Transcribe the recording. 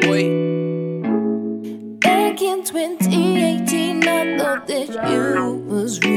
boy. Back in 2018, I thought that you was real.